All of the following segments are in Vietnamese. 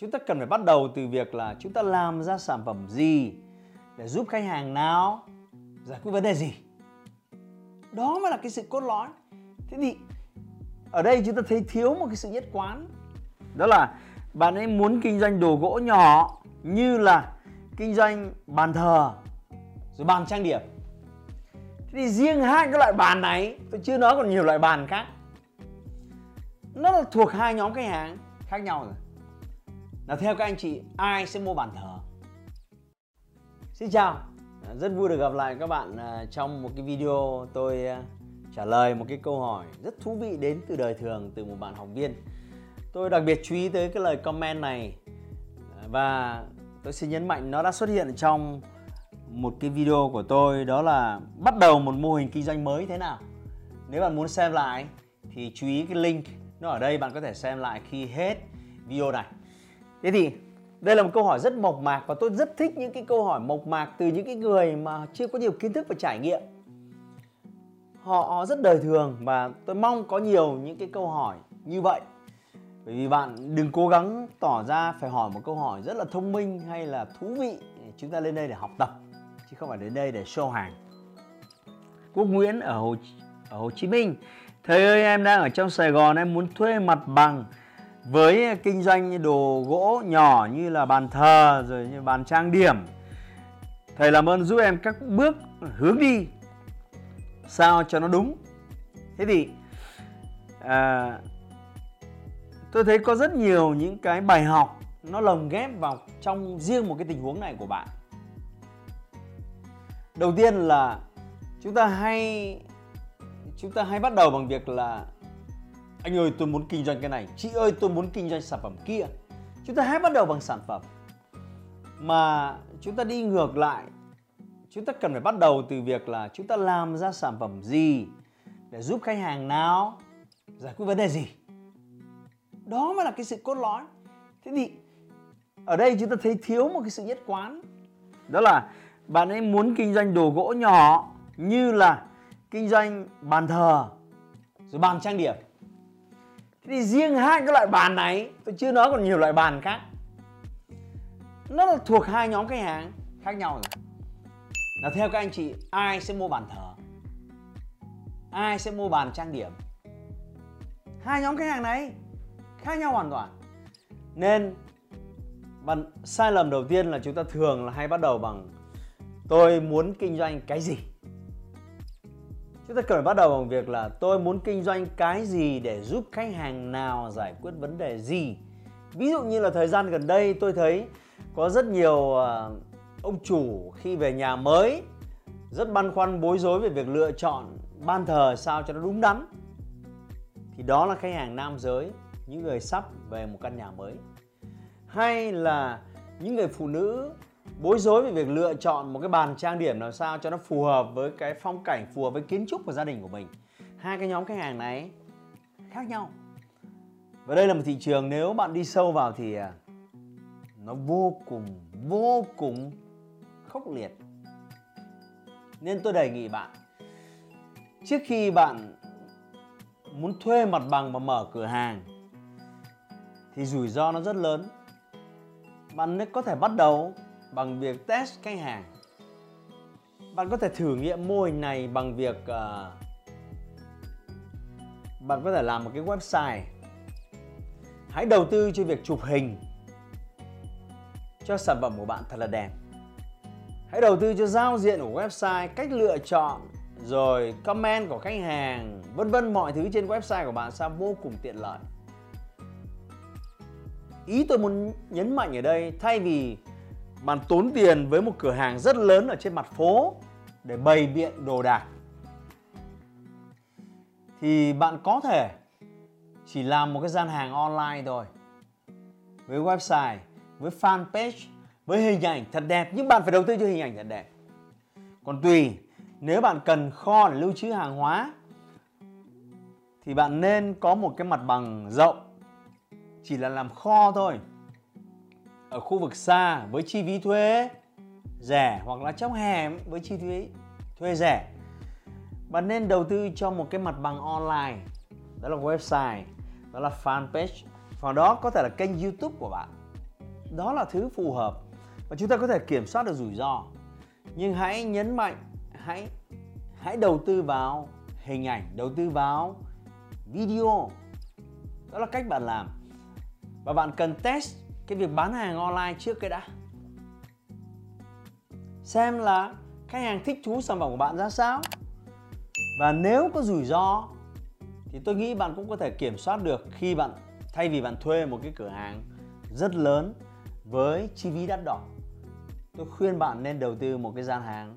Chúng ta cần phải bắt đầu từ việc là chúng ta làm ra sản phẩm gì để giúp khách hàng nào giải quyết vấn đề gì. Đó mới là cái sự cốt lõi. Thế thì ở đây chúng ta thấy thiếu một cái sự nhất quán. Đó là bạn ấy muốn kinh doanh đồ gỗ nhỏ như là kinh doanh bàn thờ rồi bàn trang điểm. Thế thì riêng hai cái loại bàn này, tôi chưa nói còn nhiều loại bàn khác. Nó là thuộc hai nhóm khách hàng khác nhau rồi là theo các anh chị, ai sẽ mua bàn thờ? Xin chào, rất vui được gặp lại các bạn à, trong một cái video tôi à, trả lời một cái câu hỏi rất thú vị đến từ đời thường từ một bạn học viên. Tôi đặc biệt chú ý tới cái lời comment này, và tôi xin nhấn mạnh nó đã xuất hiện trong một cái video của tôi, đó là bắt đầu một mô hình kinh doanh mới thế nào. Nếu bạn muốn xem lại thì chú ý cái link nó ở đây, bạn có thể xem lại khi hết video này. Thế thì đây là một câu hỏi rất mộc mạc và tôi rất thích những cái câu hỏi mộc mạc từ những cái người mà chưa có nhiều kiến thức và trải nghiệm. Họ, họ rất đời thường và tôi mong có nhiều những cái câu hỏi như vậy. Bởi vì bạn đừng cố gắng tỏ ra phải hỏi một câu hỏi rất là thông minh hay là thú vị. Chúng ta lên đây để học tập chứ không phải đến đây để show hàng. Quốc Nguyễn ở Hồ ở Hồ Chí Minh. Thầy ơi em đang ở trong Sài Gòn em muốn thuê mặt bằng với kinh doanh đồ gỗ nhỏ như là bàn thờ rồi như bàn trang điểm thầy làm ơn giúp em các bước hướng đi sao cho nó đúng. Thế thì à, tôi thấy có rất nhiều những cái bài học nó lồng ghép vào trong riêng một cái tình huống này của bạn. Đầu tiên là chúng ta hay chúng ta hay bắt đầu bằng việc là anh ơi, tôi muốn kinh doanh cái này. Chị ơi, tôi muốn kinh doanh sản phẩm kia. Chúng ta hãy bắt đầu bằng sản phẩm. Mà chúng ta đi ngược lại. Chúng ta cần phải bắt đầu từ việc là chúng ta làm ra sản phẩm gì để giúp khách hàng nào giải quyết vấn đề gì. Đó mới là cái sự cốt lõi. Thế thì ở đây chúng ta thấy thiếu một cái sự nhất quán. Đó là bạn ấy muốn kinh doanh đồ gỗ nhỏ như là kinh doanh bàn thờ rồi bàn trang điểm thì riêng hai cái loại bàn này, tôi chưa nói còn nhiều loại bàn khác. Nó là thuộc hai nhóm khách hàng khác nhau rồi. Là theo các anh chị, ai sẽ mua bàn thờ? Ai sẽ mua bàn trang điểm? Hai nhóm khách hàng này khác nhau hoàn toàn. Nên, bạn sai lầm đầu tiên là chúng ta thường là hay bắt đầu bằng, tôi muốn kinh doanh cái gì? Chúng ta cần phải bắt đầu bằng việc là tôi muốn kinh doanh cái gì để giúp khách hàng nào giải quyết vấn đề gì. Ví dụ như là thời gian gần đây, tôi thấy có rất nhiều ờ, ông chủ khi về nhà mới rất băn khoăn bối rối về việc lựa chọn ban thờ sao cho nó đúng đắn. Thì đó là khách hàng nam giới, những người sắp về một căn nhà mới. Hay là những người phụ nữ bối rối về việc lựa chọn một cái bàn trang điểm làm sao cho nó phù hợp với cái phong cảnh, phù hợp với kiến trúc của gia đình của mình. Hai cái nhóm khách hàng này khác nhau. Và đây là một thị trường nếu bạn đi sâu vào thì à, nó vô cùng vô cùng khốc liệt. Nên tôi đề nghị bạn, trước khi bạn muốn thuê mặt bằng và mở cửa hàng, thì rủi ro nó rất lớn. Bạn có thể bắt đầu bằng việc test khách hàng. Bạn có thể thử nghiệm mô hình này bằng việc uh, bạn có thể làm một cái website. Hãy đầu tư cho việc chụp hình cho sản phẩm của bạn thật là đẹp. Hãy đầu tư cho giao diện của website cách lựa chọn rồi comment của khách hàng vân vân mọi thứ trên website của bạn sao vô cùng tiện lợi. Ý tôi muốn nhấn mạnh ở đây thay vì bạn tốn tiền với một cửa hàng rất lớn ở trên mặt phố để bày biện đồ đạc. Thì bạn có thể chỉ làm một cái gian hàng online thôi, với website, với fanpage, với hình ảnh thật đẹp, nhưng bạn phải đầu tư cho hình ảnh thật đẹp. Còn tùy, nếu bạn cần kho để lưu trữ hàng hóa, thì bạn nên có một cái mặt bằng rộng, chỉ là làm kho thôi ở khu vực xa với chi phí thuê rẻ hoặc là trong hẻm với chi phí thuê rẻ. Bạn nên đầu tư cho một cái mặt bằng online, đó là website, đó là fanpage và đó có thể là kênh youtube của bạn. Đó là thứ phù hợp và chúng ta có thể kiểm soát được rủi ro. Nhưng hãy nhấn mạnh, hãy hãy đầu tư vào hình ảnh, đầu tư vào video. Đó là cách bạn làm. Và bạn cần test cái việc bán hàng online trước cái đã. Xem là khách hàng thích thú sản phẩm của bạn ra sao. Và nếu có rủi ro, thì tôi nghĩ bạn cũng có thể kiểm soát được khi bạn thay vì bạn thuê một cái cửa hàng rất lớn với chi phí đắt đỏ. Tôi khuyên bạn nên đầu tư một cái gian hàng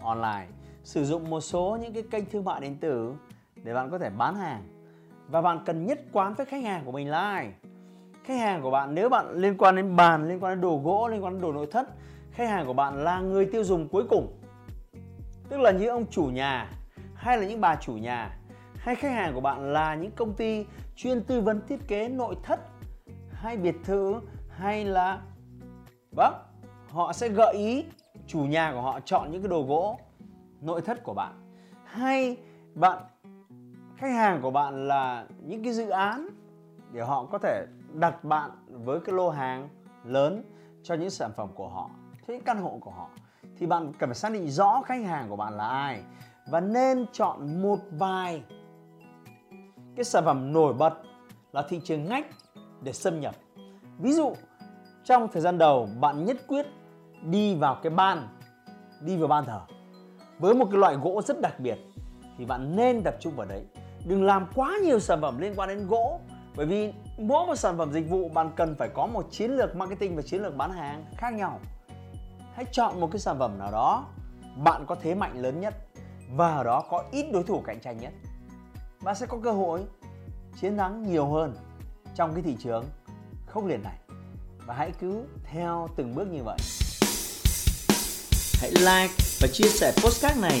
online, sử dụng một số những cái kênh thương mại điện tử để bạn có thể bán hàng. Và bạn cần nhất quán với khách hàng của mình là ai? Khách hàng của bạn, nếu bạn liên quan đến bàn, liên quan đến đồ gỗ, liên quan đến đồ nội thất, khách hàng của bạn là người tiêu dùng cuối cùng. Tức là những ông chủ nhà hay là những bà chủ nhà, hay khách hàng của bạn là những công ty chuyên tư vấn thiết kế nội thất hay biệt thự hay là vâng họ sẽ gợi ý chủ nhà của họ chọn những cái đồ gỗ nội thất của bạn. Hay bạn, khách hàng của bạn là những cái dự án để họ có thể đặt bạn với cái lô hàng lớn cho những sản phẩm của họ, cho những căn hộ của họ. Thì bạn cần phải xác định rõ khách hàng của bạn là ai và nên chọn một vài cái sản phẩm nổi bật là thị trường ngách để xâm nhập. Ví dụ, trong thời gian đầu, bạn nhất quyết đi vào cái ban, đi vào ban thờ. Với một cái loại gỗ rất đặc biệt, thì bạn nên tập trung vào đấy. Đừng làm quá nhiều sản phẩm liên quan đến gỗ bởi vì mỗi một sản phẩm dịch vụ bạn cần phải có một chiến lược marketing và chiến lược bán hàng khác nhau. Hãy chọn một cái sản phẩm nào đó bạn có thế mạnh lớn nhất và ở đó có ít đối thủ cạnh tranh nhất. Bạn sẽ có cơ hội chiến thắng nhiều hơn trong cái thị trường không liền này. Và hãy cứ theo từng bước như vậy. Hãy like và chia sẻ postcard này